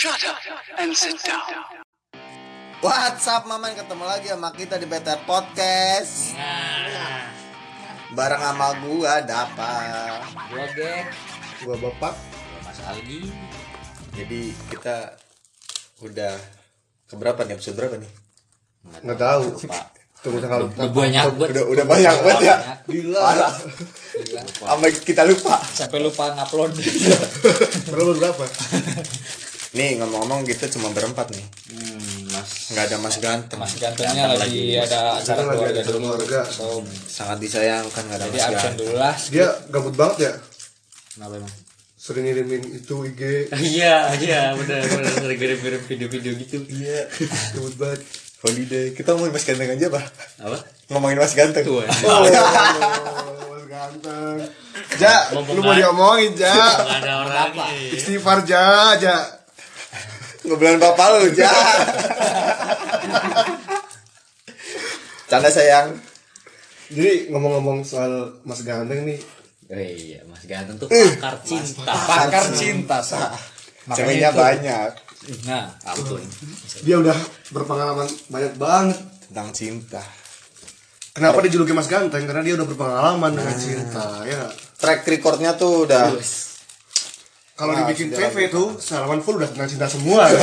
Shut up and sit down. What's up Maman ketemu lagi sama kita di Better Podcast Bareng sama gua Dapa Gua Gek, Gua Bapak gua Mas Aldi. Jadi kita udah keberapa nih episode berapa nih? nggak tahu Pak. tunggu tanggal Udah banyak banget. Udah udah banyak banget ya gila Parah Gila. Sampai kita lupa Sampai lupa ngupload. berapa berapa Nih ngomong-ngomong kita cuma berempat nih. Hmm, Mas. Nggak ada Mas Ganteng. Mas gantengnya lagi ada acara Ganteng lagi keluarga ada dulu. keluarga. So, Sangat disayangkan nggak ada jadi Mas absen Ganteng dulu lah. dia gabut banget ya? Kenapa emang? sering ngirimin itu IG Iya, iya, benar benar. Sering kirim-kirim video-video gitu. Iya. Gabut banget. Holiday. Kita ngomongin Mas Ganteng aja bah Apa? Ngomongin Mas Ganteng. Tuh. oh Mas ganteng. Ja, Mumpung lu mau diomongin Ja? Enggak ada orang. Istighfar Ja, Ja Ngobrolin bapak lu ja Canda sayang Jadi ngomong-ngomong soal Mas Ganteng nih Oh iya, Mas Ganteng tuh pakar cinta. Pakar cinta sah Ceweknya itu. banyak Nah, ampun. Dia udah berpengalaman banyak banget Tentang cinta Kenapa dijuluki Mas Ganteng? Karena dia udah berpengalaman dengan cinta ya? Track recordnya tuh udah Kalau Nah, dibikin CV tuh salaman full udah tentang cinta semua ya.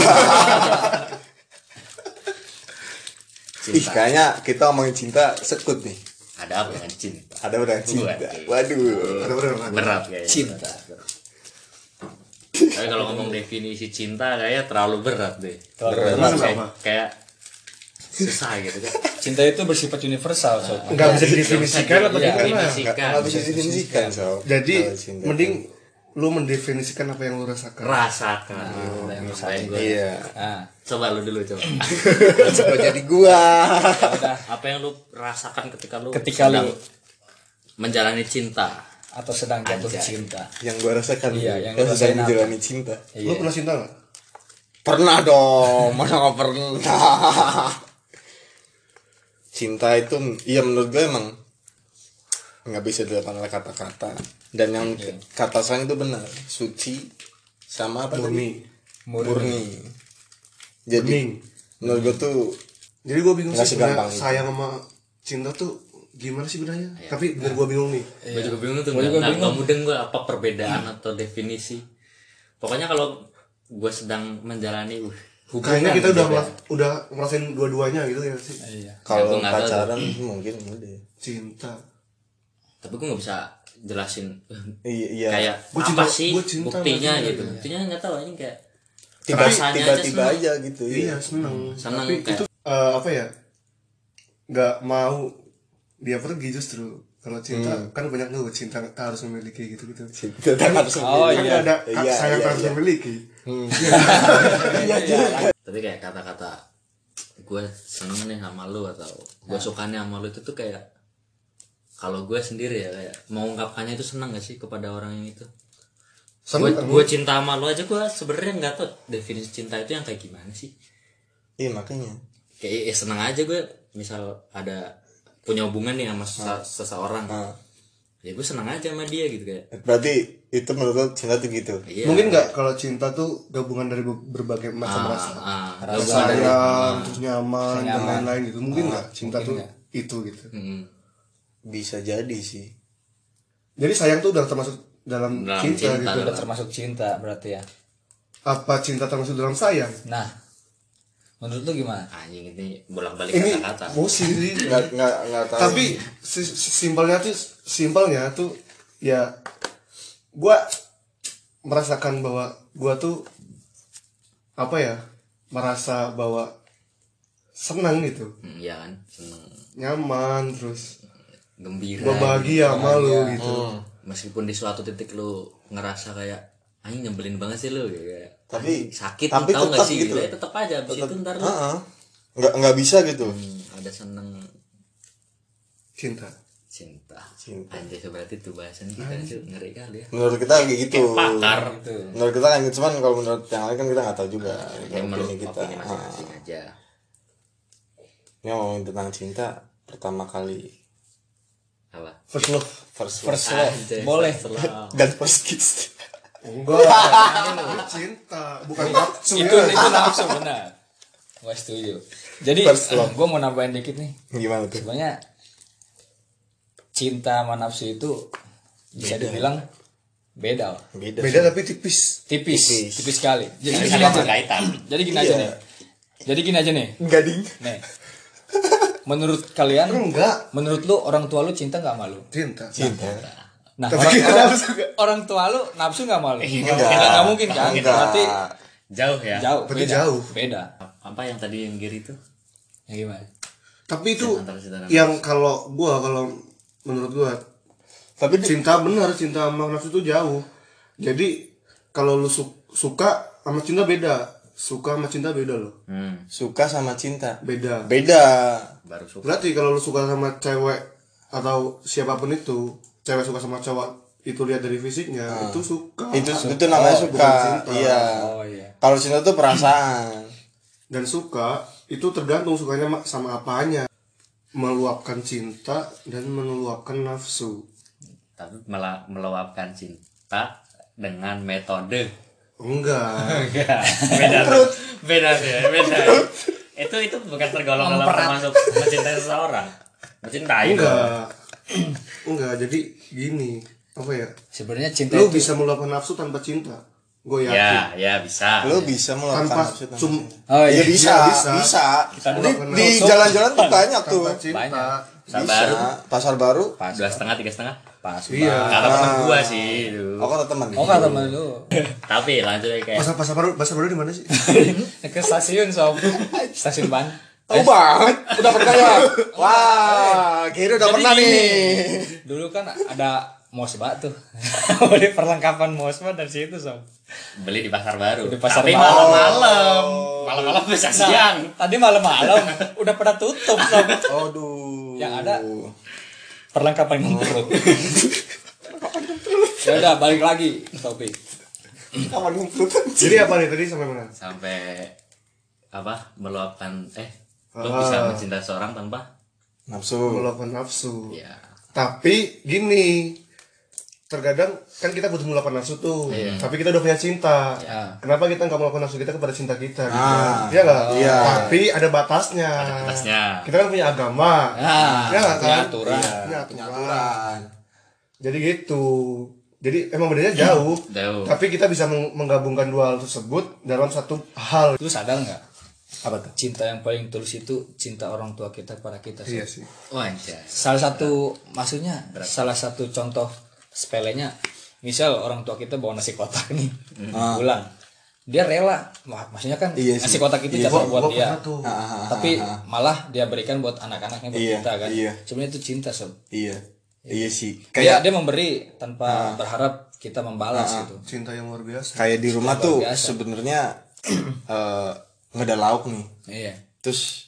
Ih kayaknya kita ngomongin cinta sekut nih Ada apa dengan cinta? Ada udah cinta Waduh. Waduh Ada bener kan? Berat kayaknya. Cinta Tapi kalau ngomong definisi cinta kayaknya terlalu berat deh. Berat. Emang kayak, kayak susah gitu kan. Cinta itu bersifat universal, sob. Nggak bisa didefinisikan apa Iya, gimana? definisikan. Nggak nggak bisa didefinisikan so Jadi cinta mending. Lu mendefinisikan apa yang lu rasakan. rasakan. yang Ngapain gua? Iya Nah, Coba lu dulu coba. Coba jadi gua Apa yang lu rasakan ketika lu Ketika sedang lu- menjalani cinta? atau sedang jatuh Anjay. cinta. Yang gua rasakan Iya, yang lu sedang rasain apa? menjalani cinta Lu pernah cinta nggak? Pernah dong Mana gak pernah Cinta itu Iya menurut gue emang nggak bisa dilakukan oleh kata-kata dan yang kata sayang itu benar suci sama apa Murni. tadi? murni jadi Bening. menurut gue tuh Jadi gue bingung sih sebenarnya sayang sama cinta tuh gimana sih bedanya? Tapi biar gue bingung nih. Gue juga bingung tuh. Gak, juga gak, bingung. mudeng gue apa perbedaan atau definisi. Pokoknya kalau gue sedang menjalani uh, hubungan Kayaknya kita udah gitu ya. udah ngerasain dua-duanya gitu ya sih. Iya. kalau pacaran mungkin udah Cinta. tapi gue nggak bisa jelasin iya iya kayak Gua apa cinta- sih gua cinta buktinya gitu iya. buktinya nggak tahu ini kayak tiba aja tiba-tiba seneng. aja gitu Iya seneng. Seneng Tapi kayak- itu eh, apa ya? Nggak mau dia pergi justru. Kalau cinta kan banyak tuh cinta tak harus memiliki gitu gitu. Cinta tak harus Oh, memiliki. Kan iya. ada Iya, sayang iya, tak harus iya. memiliki. tapi kayak kata-kata gue seneng nih sama lu atau gue sukanya sama lu itu tuh kayak kalau gue sendiri ya kayak mengungkapkannya itu senang gak sih kepada orang yang itu? Gue gue cinta sama lu aja gue sebenarnya nggak tahu definisi cinta itu yang kayak gimana sih. Iya makanya. Kayak ya seneng aja gue misal ada punya hubungan nih sama sesa- seseorang. Ah. ya gue seneng aja sama dia gitu kayak. Berarti itu menurut lo cinta tuh gitu? Iya. Mungkin nggak kalau cinta tuh gabungan dari be- berbagai macam ah, rasa. ah, gabungan dari- Sayang, terus nyaman, dan lain-lain gitu. Mungkin nggak? Cinta tuh itu gitu. Mm, bisa jadi sih Jadi sayang tuh udah termasuk dalam, Dalam cinta, cinta, gitu. Udah termasuk cinta berarti ya. Apa cinta termasuk dalam sayang? Nah, menurut lu gimana? anjing ini bolak-balik Ini kata-kata pusing sih. nggak nggak nggak tahu Tapi si- si- simpelnya tuh simpelnya tuh ya gua merasakan bahwa gua tuh apa ya merasa bahwa senang gitu Hmm, iya kan seneng nyaman terus gembira gua bahagia sama lu gitu. Meskipun di suatu titik lu ngerasa kayak anjing nyebelin banget sih lu kayak Tapi- anjing sakit tapi lu tau gak tetap sih? gitu. Ya, tetep aja abis itu ntar lu Heeh. nggak nggak bisa gitu. Hmm, ada seneng. Cinta. Cinta. Cinta. anjay berarti tuh bahasan kita sih ngeri kali ya. Menurut kita kayak gitu. Pakar. Menurut kita kan gitu. Cuman kalau menurut yang lain kan kita nggak tahu juga. Ya Kalau menurut kita. masing-masing Ah. aja. Ini ngomongin tentang cinta pertama kali apa? First love. First, First love. Love. Anjay, Boleh. first love. dan first kiss. Enggak. Cinta. Bukan nafsu itu ya. itu nafsu benar. Gue setuju. Jadi love. gue mau nambahin dikit nih. Gimana tuh? Sebenarnya cinta sama nafsu itu bisa dibilang beda. Lah. beda, beda tapi tipis. Tipis. Tipis. tipis sekali. Jadi gini aja jadi gini aja nih. Jadi gini aja nih. Enggak ding nih menurut kalian enggak. menurut lu orang tua lu cinta nggak malu cinta. Cinta. Nah Tapi orang, kita orang, nafsu orang tua lu nafsu nggak malu Enggak. nggak. nggak mungkin kan? Enggak. berarti jauh ya? Jauh Berarti beda. jauh. beda. Apa yang tadi yang giri itu? Ya gimana? Tapi itu yang kalau gua kalau menurut gua tapi di- cinta benar cinta sama nafsu itu jauh. Jadi kalau lu su- suka sama cinta beda suka sama cinta beda loh. Hmm, suka sama cinta. Beda. Beda. Baru suka. Berarti kalau lu suka sama cewek atau siapa pun itu cewek suka sama cowok itu lihat dari fisiknya itu suka. Itu itu namanya Oh, suka. cinta. iya. Oh iya. Kalau cinta tuh perasaan. Dan suka itu tergantung sukanya ma- sama apanya. Meluapkan cinta dan meluapkan nafsu. Tapi meluapkan cinta dengan metode enggak. Enggak, beda tuh. beda sih beda. Itu itu bukan tergolong dalam termasuk mencintai seseorang. Mencintai enggak. Enggak jadi gini. Apa ya? Sebenarnya cinta lu itu bisa meluapkan nafsu tanpa cinta. Gue yakin. ya ya bisa. Lo bisa melakukan tanpa nafsu tanpa cum cinta. oh Iya. Iya bisa, Iya, bisa, bisa. bisa. Di, melakukan jalan-jalan tuh. banyak tuh. Banyak. Pasar Bisa. baru Pasar baru. pas dua setengah tiga setengah pas Iya. kata teman gua sih itu Oh kata teman. oh nggak temen lu tapi lanjut aja kayak pasar pasar baru pasar baru di mana sih ke stasiun sob stasiun ban Tahu banget. Udah pernah ya? Wah, kira udah Jadi pernah gini, nih. dulu kan ada mosba tuh. Beli perlengkapan mosba dari situ sob. Beli di pasar baru. Di pasar tapi malam-malam. Malam-malam bisa siang. Tadi malam-malam. Udah pada tutup sob. Aduh. Yang ada. perlengkapan ngemprut ya udah balik lagi topik Kapan ngumpul jadi apa nih tadi sampai mana? Sampai apa? Meluapkan eh lo Ah. bisa mencintai seorang tanpa Nafsu. meluapkan nafsu. Ya tapi gini terkadang kan kita butuh meluapkan nafsu tuh Iya. tapi kita udah punya cinta Ya. kenapa kita nggak meluapkan nafsu kita kepada cinta kita gitu Ah. iya nggak Iya. tapi ada batasnya batasnya kita kan punya agama nah Iya nggak punya kan? aturan punya Punya aturan aturan. jadi gitu jadi emang bedanya jauh jauh tapi kita bisa meng- menggabungkan dua hal tersebut dalam satu hal lu sadar nggak Apa tuh? cinta yang paling tulus itu cinta orang tua kita pada kita Sob. iya sih oh salah satu maksudnya salah satu contoh sepelenya. Misal orang tua kita bawa nasi kotak nih pulang. Dia rela Wah, maksudnya kan Iya sih. nasi kotak itu Iya, gua- buat gua dia. tuh. tapi malah dia berikan buat anak-anaknya buat Iya, kita kan. iya. sebenarnya itu cinta sob. Iya. Iya. Sih. dia Kayak dia memberi tanpa berharap kita membalas gitu. Cinta yang luar biasa. Kayak di rumah tuh biasa. sebenarnya eh nggak ada lauk nih. iya. Terus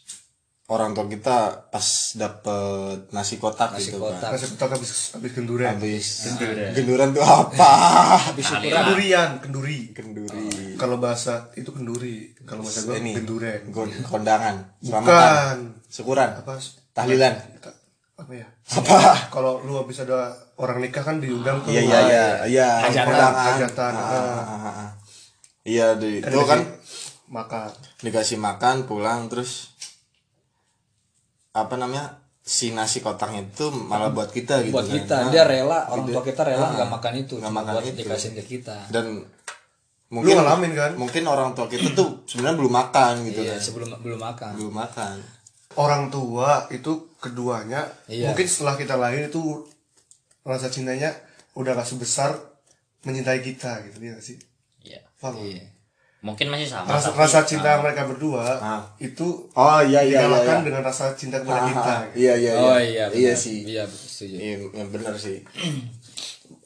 orang tua kita pas dapet nasi kotak Nasi gitu kotak. kan. Nasi kotak habis habis kenduren Habis genduran tuh apa? habis syukuran kendurian kenduri Kenduri. kalau bahasa itu kenduri kalau bahasa gue Ini kenduren kondangan. Selamatan. bukan Syukuran. apa Tahlilan. apa ya apa kalau lu habis ada orang nikah kan diundang tuh Iya iya iya iya. Hajatan. Kondangan. Hajatan, Ah, ah. ah. Iya di Kan itu kan makan dikasih makan pulang terus apa namanya si nasi kotaknya itu malah buat kita gitu buat kan. kita Nah, dia rela orang gitu. tua kita rela Ah, nggak makan itu nggak makan buat itu. dikasihin ke kita dan lu mungkin ngalamin kan mungkin orang tua kita tuh sebenarnya belum makan gitu iya kan sebelum belum makan belum makan orang tua itu keduanya Iya. mungkin setelah kita lahir itu rasa cintanya udah gak sebesar mencintai kita gitu ya nggak sih iya paham nggak? iya mungkin masih sama rasa, tapi- rasa cinta Ah. mereka berdua Ah. itu oh iya iya iya, dikalahkan iya. dengan rasa cinta kepada kita ah. gitu. iya iya oh iya iya benar. sih iya setuju iya iya, benar sih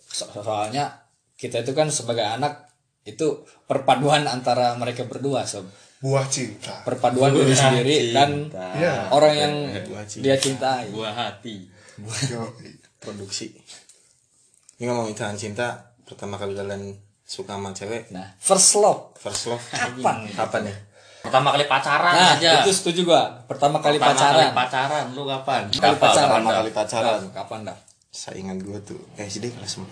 So- soalnya kita itu kan sebagai anak itu perpaduan antara mereka berdua sob buah cinta perpaduan diri sendiri dan Iya. orang yang Buah cinta. dia cintai buah hati Yo, produksi ini ngomongin tentang cinta pertama kali kalian suka sama cewek? Nah first love. First love. Kapan kapan ya pertama kali pacaran nah aja. itu setuju gua. Pertama kali pertama pacaran kali pacaran. lu kapan? Kali Kapan, pacaran. pertama kali pacaran? Kapan dah? Saingan gue tuh SD kelas 4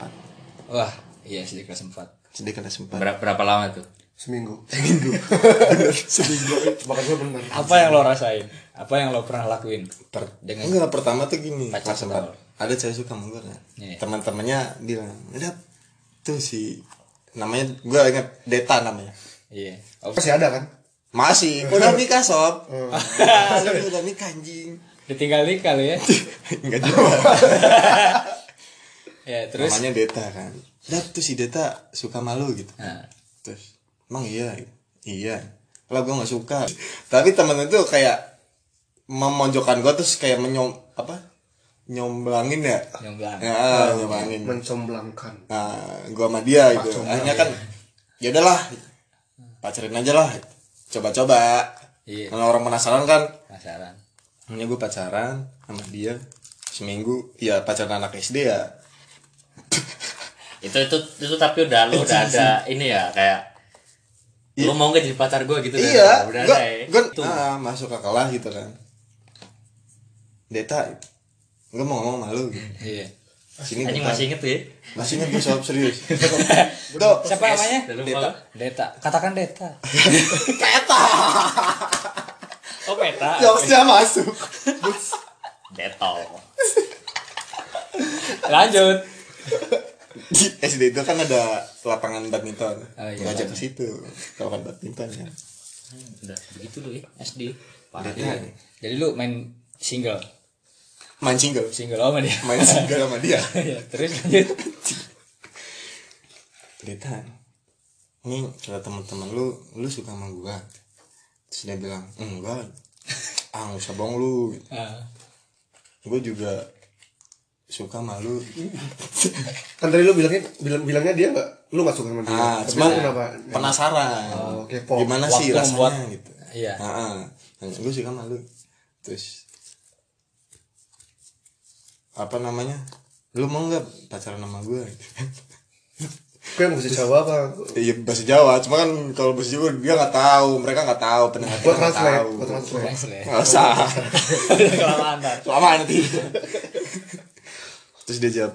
wah iya sih kelas 4 SD kelas empat. Ber- berapa lama tuh? Seminggu. Seminggu. Seminggu. Makan gue bener. Apa yang lo rasain? Apa yang lo pernah lakuin per, dengan enggak pertama tuh gini Pacar kelas empat. pertama. ada cewek suka sama gue kan? Iya. teman-temannya bilang lihat tuh si namanya gue inget Deta namanya. Iya. Oh, masih ada kan? Masih. Udah nikah sob. Udah udah nikah anjing. Ditinggal nikah lo ya? Enggak juga. Ya terus? Namanya Deta kan. Lihat tuh si Deta suka malu gitu. Nah, terus emang iya? Iya. Lah gue nggak suka. Tapi temen itu kayak memojokkan gue terus kayak menyom apa nyomblangin ya? Nyomblang ya nyomblangin. Mencomblangkan. Nah gue sama dia gitu. Akhirnya kan? Ya udahlah. Pacarin aja lah. Coba-coba. Iya. Kalau orang penasaran kan? Penasaran. Hanya gue pacaran sama dia seminggu. Ya pacaran anak SD ya. Itu itu itu tapi udah lu udah ada ini ya kayak lu mau nggak jadi pacar gue gitu iya. Udah gue ada ya. gue ah, masuk ke kelas gitu kan. Deta gue mau ngomong malu gitu. iya. Sini anjing Deta. masih inget tuh ya? Masih inget gue sob serius. Tuh siapa namanya? Deta. Deta. Katakan Deta. Peta oh Peta. Jokesnya masuk. Detol lanjut. Di SD itu kan ada lapangan badminton. Oh, iya. ngajak ke situ. Lapangan badminton ya. Udah. Begitu lu ya SD parah. Deta ya. jadi lu main single main single? Single sama dia. Main single sama dia? Ya, terus. Lanjut Deta ini kata teman-teman lu lu suka sama gua. Terus dia bilang enggak ah nggak usah bohong lu. Ah, gue juga suka malu kan tadi lu bilangnya bilang bilangnya dia nggak lu nggak suka sama dia. Ah lu kenapa? penasaran. Oh, kepo. gimana sih rasanya membuat- gitu. iya. Ah, ah. gue suka malu terus apa namanya? Lu mau nggak pacaran sama gue gue yang bisa jawab apa? Iya bahasa Jawa. Cuma kan kalau bahasa Jawa dia nggak tahu mereka nggak tahu pendengar gue nggak translate tahu gue translate. Nggak usah. Kelamaan lama nanti terus dia jawab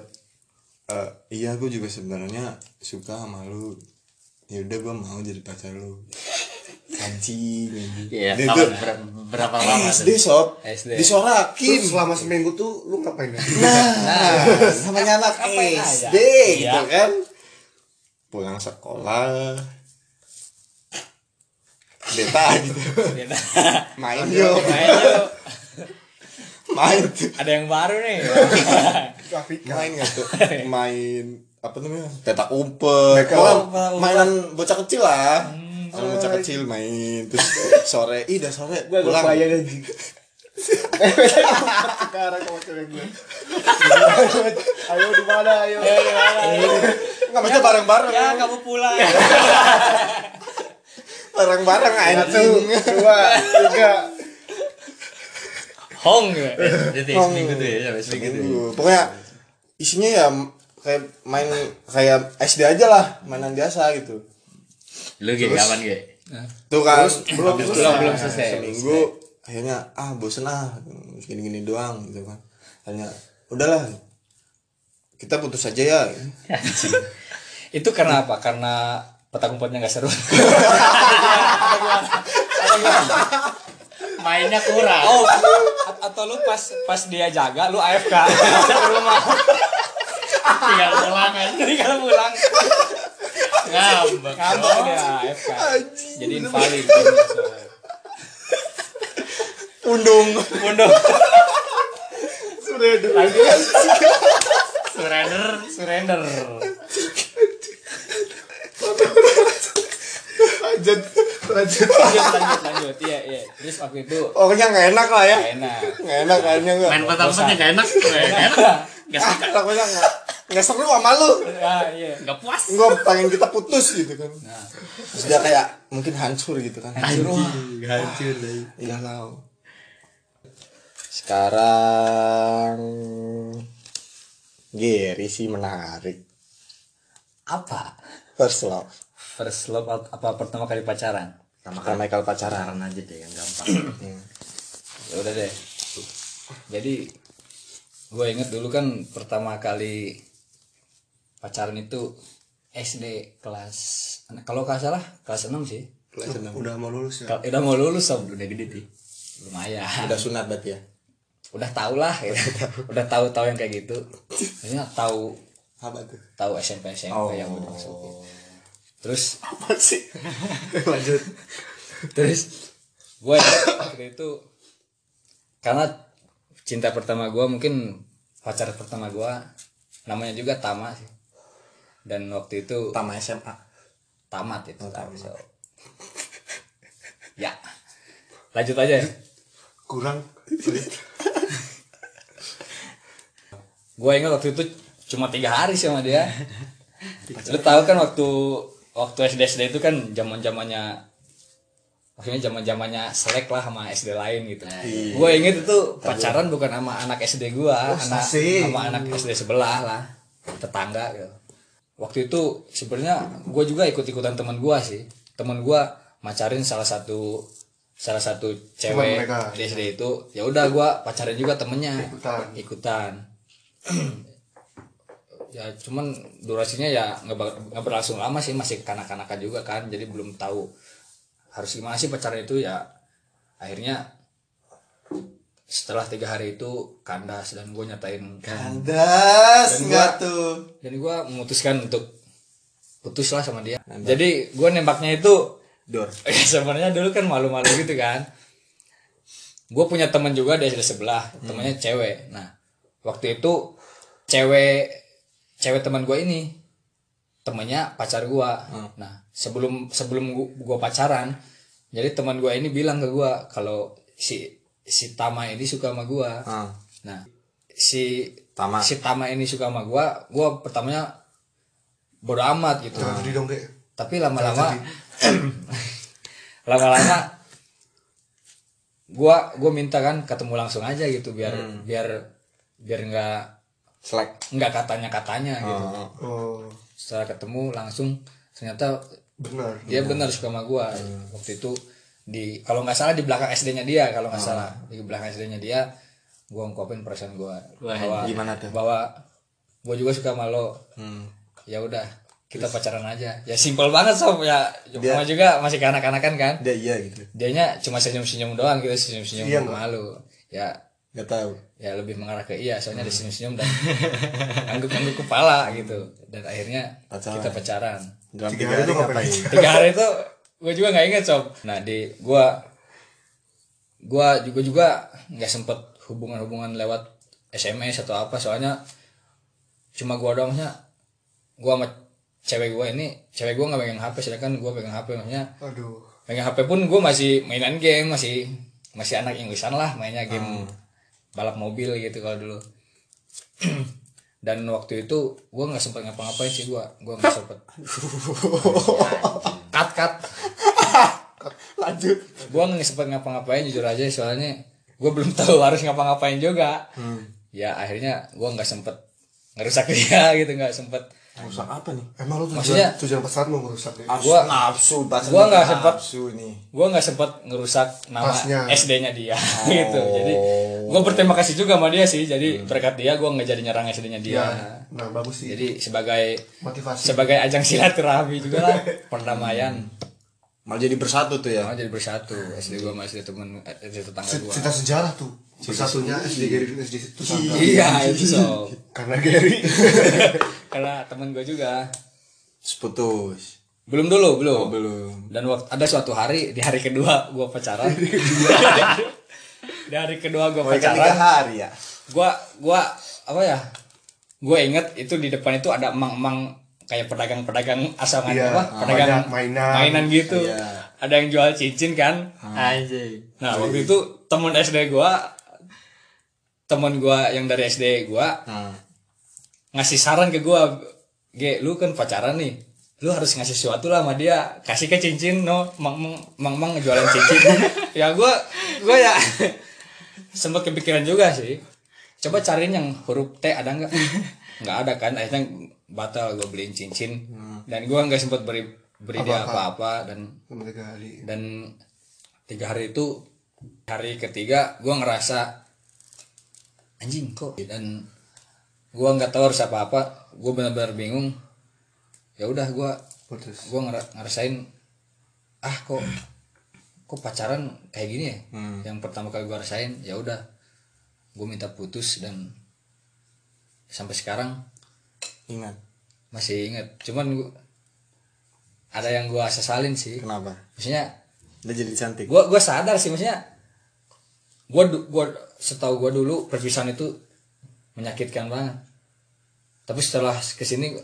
"Eh, iya gue juga sebenarnya suka sama lu. Ya udah gue mau jadi pacar lu anjing anjing. Iya, kapan berapa lama SD sob. SD. disorakin. Terus selama seminggu tuh lu ngapain ya nah namanya anak? SD gitu Iya. kan. Pulang sekolah. Beta gitu. Main yuk. Main yuk. Main. Ada yang baru nih. Main nggak tuh? Main apa namanya petak umpet. Mainan bocah kecil lah Mainan bocah kecil main terus sore ih udah sore gue gak pulang. bayang anjing sekarang sama cewek gue ayo di mana? Ayo. Nggak bisa bareng bareng ya kamu pulang. Bareng bareng satu anjing. dua tiga. Hong gue Jadi seminggu tuh ya sampai seminggu tuh ya. Minggu. pokoknya isinya ya kayak main kayak SD aja lah mainan biasa gitu lu gak kapan gak tuh kan belum habis belum belum selesai seminggu akhirnya ah bosen ah gini gini doang gitu kan. Akhirnya udahlah kita putus aja ya. Itu karena apa? Karena petak umpetnya nggak seru? Mainnya kurang. Oh atau lu pas pas dia jaga lu AFK ke rumah tinggal pulang kan? Jadi kalau pulang ngambek. Ngambek. Dia AFK jadi invalid. Undung. Pundung surrender. Surrender surrender. Lanjut lanjut. Lanjut lanjut lanjut. Iya iya. Terus waktu itu. Pokoknya nggak enak lah ya. Gak enak. Nggak enak kayaknya nggak. Main petak umpetnya gak enak. Gak enak. Gak ah, suka pokoknya nggak nggak seru sama lu. Ah iya. Gak puas. Gue pengen kita putus gitu kan. Nah. Terus dia kayak mungkin hancur gitu kan. Hancur. Hancur. deh iya lah sekarang Gary sih menarik. Apa? First love. First love apa pertama kali pacaran? Sama pertama kali pacaran. Pacaran aja deh yang gampang. Ya udah deh. Jadi gue inget dulu kan pertama kali pacaran itu SD kelas kalau nggak salah kelas 6 sih Kelas enam. udah mau lulus ya udah mau lulus sob udah gede sih lumayan Udah sunat berarti ya. udah tahu lah gitu. udah tahu tahu yang kayak gitu maksudnya tahu Apa tuh? tahu SMP SMP Oh. yang udah masuk terus Apa sih? lanjut terus gue waktu itu karena cinta pertama gue mungkin pacar pertama gue namanya juga Tama sih dan waktu itu Tama SMA. tamat itu So, ya. Lanjut aja ya. Kurang. Gue ingat waktu itu cuma tiga hari sama dia. Lu tahu kan waktu waktu SD SD itu kan zaman zamannya maksudnya zaman zamannya selek lah sama SD lain gitu. Gue inget itu pacaran bukan sama anak SD gue anak asik. sama anak SD sebelah lah tetangga gitu waktu itu sebenarnya gue juga ikut ikutan teman gue sih. Teman gue macarin salah satu salah satu cewek di SD itu. Ya udah gue pacarin juga temennya. Ikutan. ikutan. Ya cuman durasinya ya nggak berlangsung lama sih. Masih kanak-kanakan juga kan. Jadi belum tahu harus gimana sih pacaran itu ya. Akhirnya setelah tiga hari itu kandas dan gue nyatain Kandas Dan nggak gua- tuh? dan gue memutuskan untuk putus lah sama dia. Jadi gue nembaknya itu Dor. ya sebenarnya dulu kan malu-malu gitu kan. Gue punya temen juga di SD sebelah temennya cewek. Nah waktu itu cewek cewek teman gue ini temennya pacar gue nah sebelum sebelum gue pacaran jadi teman gue ini bilang ke gue kalau si si Tama ini suka sama gue Ah. nah si Tama. si Tama ini suka sama gue gue pertamanya bodo amat gitu. Dong tapi lama-lama lama-lama gua gua minta kan ketemu langsung aja gitu biar biar biar nggak Slack. nggak katanya katanya gitu. Oh. oh. Setelah ketemu langsung ternyata benar. dia benar. suka sama gua. Waktu itu di kalau nggak salah di belakang SD-nya dia kalau nggak salah di belakang SD-nya dia gua ungkapin perasaan gua Wah, bahwa gimana tuh? bahwa gua juga suka sama lo Hmm. ya udah kita pacaran aja ya simpel banget sob ya cuma juga masih kanak-kanakan kan Dia iya gitu. dianya cuma senyum-senyum doang gitu senyum-senyum Iya, malu ya Gak tahu. ya lebih mengarah ke iya soalnya Hmm. ada senyum-senyum dan angguk-angguk kepala gitu dan akhirnya Pacaran. kita pacaran Dalam Tiga tiga hari ngapain aja? tiga hari itu gue juga nggak inget sob. Nah di gue gue juga juga nggak sempet hubungan-hubungan lewat SMS atau apa soalnya cuma gue doangnya gue sama cewek gue ini cewek gue nggak pegang HP sedangkan gue pegang HP maksudnya aduh. pegang HP pun gue masih mainan game masih masih anak Inggrisan lah mainnya game balap mobil gitu kalau dulu. Dan waktu itu gue nggak sempet ngapa-ngapain sih gue gue nggak sempet. Cut cut Lanjut. gue nggak sempet ngapa-ngapain jujur aja soalnya gue belum tahu harus ngapa-ngapain juga. Ya akhirnya gue nggak sempet ngerusak dia gitu nggak sempet. Rusak apa nih? emang lu Maksudnya- tujuan tujuan pasaran mau ngerusak ya Gua- nafsu, gua nggak sempet- nafsu nih. gue nggak sempet ngerusak nama Pasnya. SD-nya dia gitu. Jadi gue berterima kasih juga sama dia sih. Jadi berkat dia gue nggak jadi nyerang SD-nya dia. Ya nah bagus sih. Jadi sebagai motivasi. sebagai ajang silaturahmi juga lah perdamaian Malah jadi bersatu tuh ya. Malah jadi bersatu. SD gue masih temen eh, SD tetangga gue cerita sejarah tuh. Bersatunya SD Gary dan SD itu sama iya itu so. Karena Gary. Karena temen gue juga. Terus putus. belum dulu belum. Oh, belum. dan waktu ada suatu hari di hari kedua gue pacaran. Di hari kedua. Gue Oh, tiga pacaran hari ya. gua gua apa ya? Gua inget itu di depan itu ada emang-emang kayak pedagang-pedagang asalkan Iya, apa pedagang banyak mainan. gitu. Iya. ada yang jual cincin kan? Anjay. nah waktu itu temen SD gua temen gua yang dari SD gua Nah. ngasih saran ke gua Ge, lu kan pacaran nih. Lu harus ngasih sesuatu lah sama dia. Kasih ke cincin no. Mang mang mang, mang jualan cincin. Ya gua gua ya sempat kepikiran juga sih. Coba cariin yang huruf T ada nggak nggak ada kan akhirnya batal gue beliin cincin. Dan gua nggak sempat beri beri dia apa-apa. dan sama Gary dan tiga hari itu hari ketiga gua ngerasa anjing kok? Dan gua nggak tahu harus apa apa gue benar-benar bingung. Ya udah gue putus. gue ngerasain ah kok kok pacaran kayak gini ya? Yang pertama kali gue rasain ya udah gue minta putus dan sampai sekarang ingat. masih inget cuman gua, ada yang gue sesalin sih. Kenapa? Maksudnya udah jadi cantik. gue gue sadar sih maksudnya gue gue setahu gue dulu perpisahan itu menyakitkan banget. Tapi setelah ke sini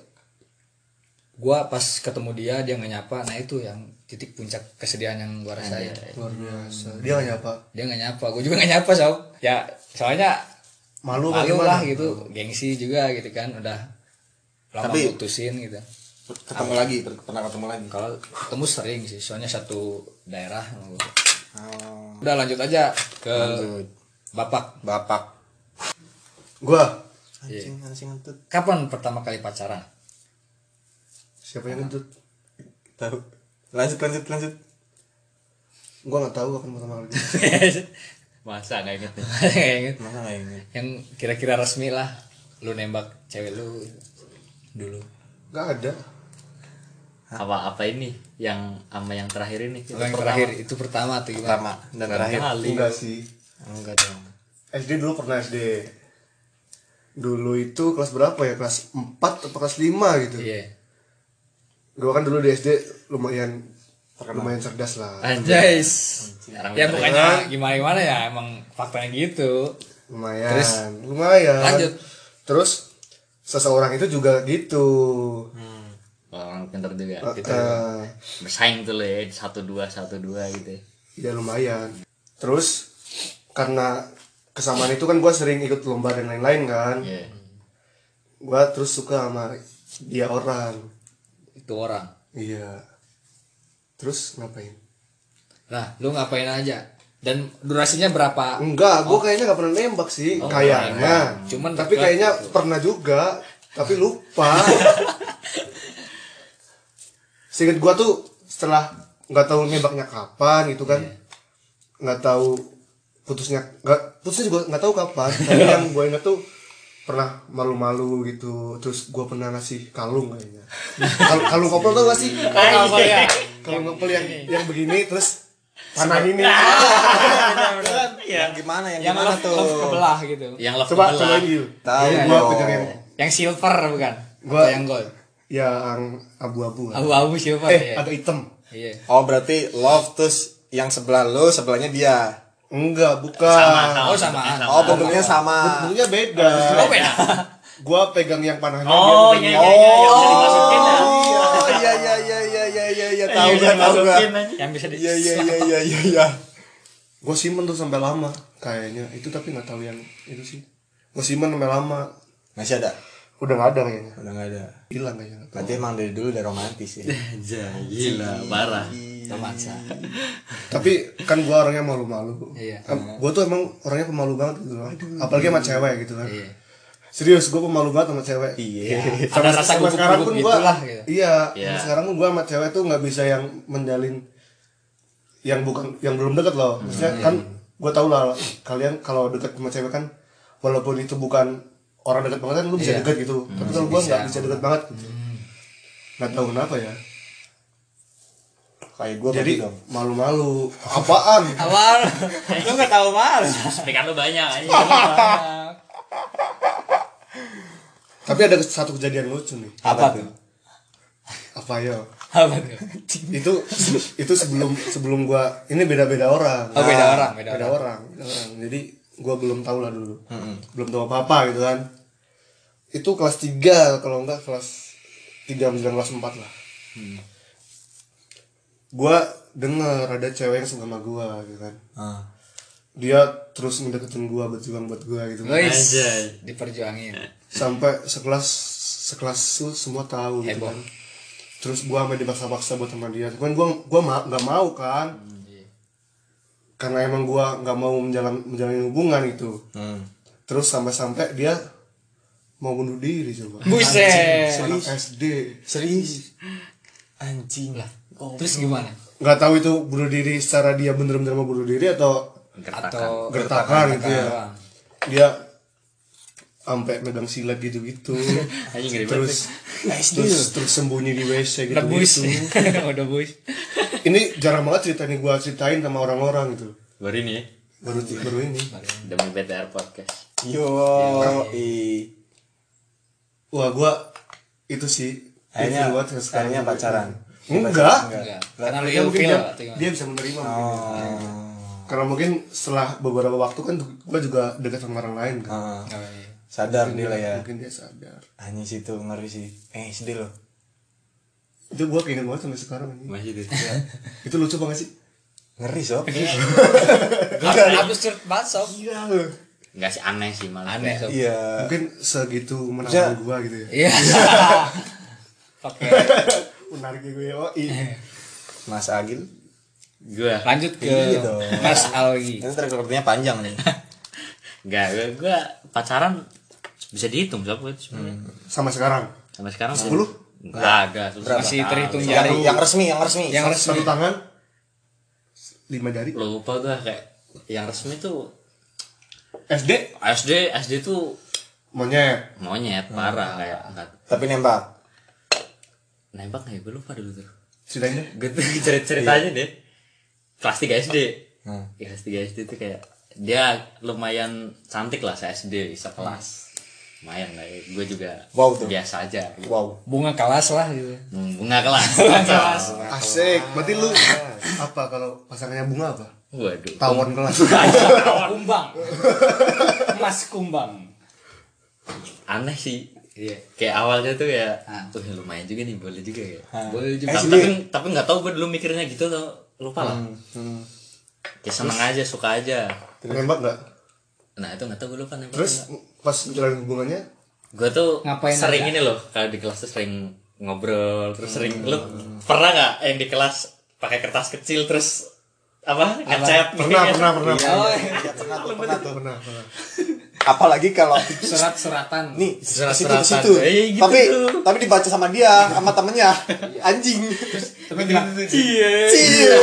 gue pas ketemu dia dia nggak nyapa. Nah itu yang titik puncak kesedihan yang gue rasain. Luar biasa. Dia gak nyapa? Dia nggak nyapa. Gue juga nggak nyapa sob. Ya soalnya malu malu lah gitu. Gengsi juga gitu kan. Udah lama Tapi- putusin gitu. ketemu lagi? per- pernah ketemu lagi? Kalau ketemu sering sih. Soalnya satu daerah. Oh, udah lanjut aja ke lanjut. Bapak. Bapak. Gua. Anjing anjing ngentut. Kapan pertama kali pacaran? Siapa yang ngentut? Tahu. Lanjut lanjut lanjut. Gua nggak tahu kapan pertama kali masa nggak inget nih? Nggak inget. masa nggak ingat yang kira-kira resmi lah lu nembak cewek lu dulu. Nggak ada. Apa apa ini? Yang sama yang terakhir ini? Yang terakhir itu pertama tuh gimana? Pertama dan terakhir. kali enggak sih. Enggak dong. SD dulu pernah SD. Dulu itu kelas berapa ya? Kelas 4 atau kelas 5 gitu. Iya. Gua kan dulu di SD lumayan lumayan cerdas lah Anjay. Sekarang Ya bukannya gimana gimana ya emang faktanya gitu. lumayan Terus? lumayan Lanjut. terus seseorang itu juga gitu orang pintar juga Gitu. Eh, bersaing tuh lo ya satu dua satu dua gitu ya. ya lumayan terus karena kesamaan itu kan gua sering ikut lomba dan lain-lain kan Iya. gua terus suka sama dia orang Itu orang. iya terus ngapain Nah, lu ngapain aja? Dan durasinya berapa? Enggak, gue kayaknya nggak pernah nembak sih, kayaknya. Cuman tapi kayaknya gitu. pernah juga, tapi lupa. Seinget gue tuh setelah nggak tahu nembaknya kapan gitu kan, nggak tahu putusnya nggak putusnya juga nggak tahu kapan. Tapi yang gue inget tuh pernah malu-malu gitu, terus gue pernah ngasih kalung kayaknya. Kal- kalung kopel tau gak sih? Kalung kopel yang yang begini terus panah ini. yang gimana yang, Yang gimana love, tuh love kebelah gitu. yang love Coba kebelah. cobain gitu. Tahu Iya, gua pegang yang Yang silver bukan? Gua- Atau yang gold. yang abu-abu. Abu-abu silver eh ya. agak hitam Iya. oh berarti love terus yang sebelah lo sebelahnya dia enggak bukan sama, Oh, samaan. oh bentuknya sama bentuknya beda Oh, beda. gua pegang yang panahnya oh iya pegang iya iya ya oh iya tahu gak tahu gak yang bisa di iya iya iya iya iya iya. Gua simpen tuh sampai lama kayaknya. Itu tapi nggak tahu yang itu sih. Gua simpen sampai lama. Masih ada? Udah nggak ada kayaknya. Udah nggak ada. Hilang kayaknya. Berarti emang dari dulu udah romantis ya? Aja, gila parah. Romansa. tapi kan gua orangnya malu-malu. Iya. Gua tuh emang orangnya pemalu banget gitu loh. Apalagi sama cewek gitu kan. Iya. Serius gua pemalu banget sama cewek. Iya. Ada rasa sampai sekarang pun gitulah gitu. iya sampai sekarang pun gua sama cewek tuh nggak bisa yang menjalin yang bukan yang belum deket loh. Maksudnya kan gua tau lah kalian kalau deket sama cewek kan walaupun itu bukan orang deket banget kan lu bisa Iya. deket gitu. Tapi kalau gua nggak bisa. deket banget. Gitu nggak tahu kenapa ya. Kayak gue jadi malu-malu. Apaan? Awal lu nggak tahu mal. speaker lu banyak aja tapi ada satu kejadian lucu nih Apa tuh? apa ya Apa tuh? itu itu sebelum sebelum gua ini beda-beda orang Oh, beda orang, beda beda orang. beda orang. jadi gua belum tahu lah dulu belum tahu apa apa gitu kan itu kelas 3 kalau enggak kelas 3 menjelang kelas 4 lah gua denger ada cewek yang suka sama gua gitu kan ah. Dia terus ngedeketin gua berjuang buat gua gitu. Guys, diperjuangin. sampai sekelas sekelas tuh semua tahu gitu Heboh. kan. Terus gua sampai dipaksa-paksa buat sama dia. Cuman gua gua ma- nggak mau kan. Karena emang gua nggak mau menjalan menjalani hubungan itu hmm. terus sampai-sampai dia mau bunuh diri coba. Buset. anak SD serius? Anjing. Lah Terus gimana? nggak tahu itu bunuh diri secara dia bener-bener mau bunuh diri atau Atau gertakan gitu ya doang. dia sampai megang silet gitu-gitu terus terus terus sembunyi di WC gitu Udah buis. gitu Udah buis. ini jarang banget cerita ini gue ceritain sama orang-orang gitu baru ini ya baru baru ini demi BTR podcast Yo, i. wah gue itu sih Akhirnya, ilfil banget sekarang. akhirnya pacaran. enggak Enggak. Karena lu ya ilfil dia, gimana? dia bisa menerima mungkin. Karena mungkin setelah beberapa waktu kan gue juga dekat sama orang lain kan Ah, Oh, iya. sadar dia lah ya. mungkin dia sadar Hanya situ ngeri sih. Eh, SD loh. itu gue keinget banget sampai sekarang ini masih tuh itu lucu banget sih Ngeri sob. Abis cerita banget sob. iya loh nggak sih aneh sih malah Aneh sob. Iya. mungkin segitu menantang gue gitu ya Iya. Oke. menarik gue oh iya Mas Agil. Gue Lanjut ke Iya. Mas Algi. Itu rekornya panjang nih. nggak gue gue pacaran bisa dihitung siapa itu sebenarnya sama sekarang sampai sekarang. Sepuluh? nggak ada Masih terhitung Yang, jari. yang resmi, yang resmi. Yang resmi. satu tangan lima jari lo lupa gue kayak yang resmi tuh SD SD SD tuh monyet monyet parah kayak enggak Tapi nembak. nembak nggak ya gue lupa dulu tuh ceritain deh gue tuh cerita ceritanya deh kelas 3 SD Hmm. Kelas 3 SD tuh kayak dia lumayan cantik lah se SD sekelas lumayan lah gue juga Wow tuh. biasa aja gitu. Wow. Bunga kelas lah gitu. Hmm, bunga kelas asik berarti lu apa kalau pasangannya bunga apa waduh tawon kelas Kumbang. Mas Kumbang. aneh sih Iya. kayak awalnya tuh ya Ah. tuh lumayan juga nih boleh juga ya Boleh juga. tapi tapi, tapi nggak tahu gue dulu mikirnya gitu tuh lupa lah. Hmm. kayak seneng aja suka aja. Nembak nggak? Nah itu nggak tahu gue lupa nembak terus pas menjalin hubungannya? Gue tuh Ngapain sering aja? ini loh kalau di kelas tuh sering ngobrol terus sering lu pernah nggak yang di kelas pakai kertas kecil terus apa ngecat pernah pernah pernah. Oh, Iya, pernah tuh, pernah tuh. pernah pernah Apalagi kalau surat-suratan. nih ke situ. Eh, gitu tapi tuh. tapi dibaca sama dia, sama temennya. Anjing. Tapi bilang, Cie. Cie.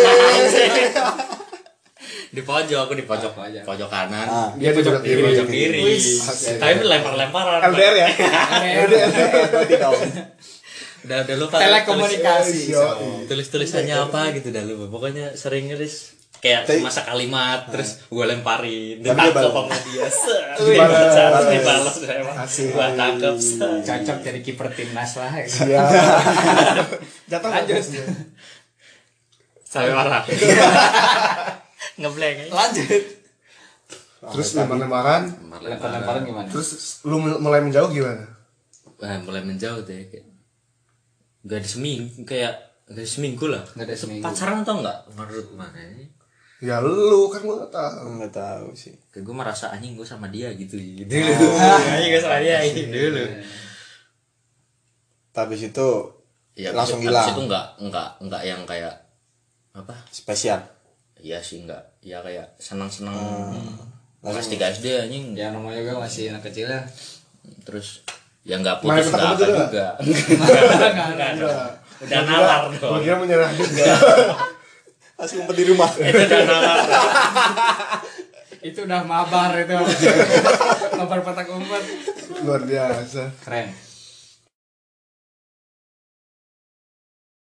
di pojok aku di pojok Ah, pojok. pojok kanan Ah. dia di pojok di kiri pojok kiri tapi itu lempar lemparan LDR ya? Dong. udah udah lupa Telekomunikasi. tulis tulisannya apa gitu dah lupa pokoknya sering nulis kayak Tapi- masa kalimat terus gue lemparin Tapi dan dia tangkap balas. sama dia Dibalas. dibalas dibalas emang Asik. gue tangkap. Cocok jadi kiper timnas lah. Iya. jatuh? Lanjut. sampai marah ngeblank aja Lanjut. terus lempar-lemparan Lempar-lemparan gimana? terus lu mulai menjauh gimana Wah, mulai menjauh deh kayak gak ada seminggu kayak gak ada seminggu lah Nggak ada seminggu. pacaran tau nggak menurut mana ini ya lu kan gua nggak tahu. Enggak tahu sih. kayak gue merasa anjing gue sama dia gitu. Dulu. Anjing gue sama dia gitu. Dulu. Tapi itu ya Langsung hilang. abis itu nggak nggak nggak yang kayak apa? Spesial. Iya sih nggak. Ya kayak senang senang Hmm. kelas tiga SD anjing. Ya namanya juga masih anak kecil ya. terus ya nggak putus nggak juga? juga. Enggak, enggak. udah nalar dong. kira menyerah juga Pas ngumpet di rumah. itu udah nalar Itu udah mabar itu. mabar petak umpet. luar biasa Keren.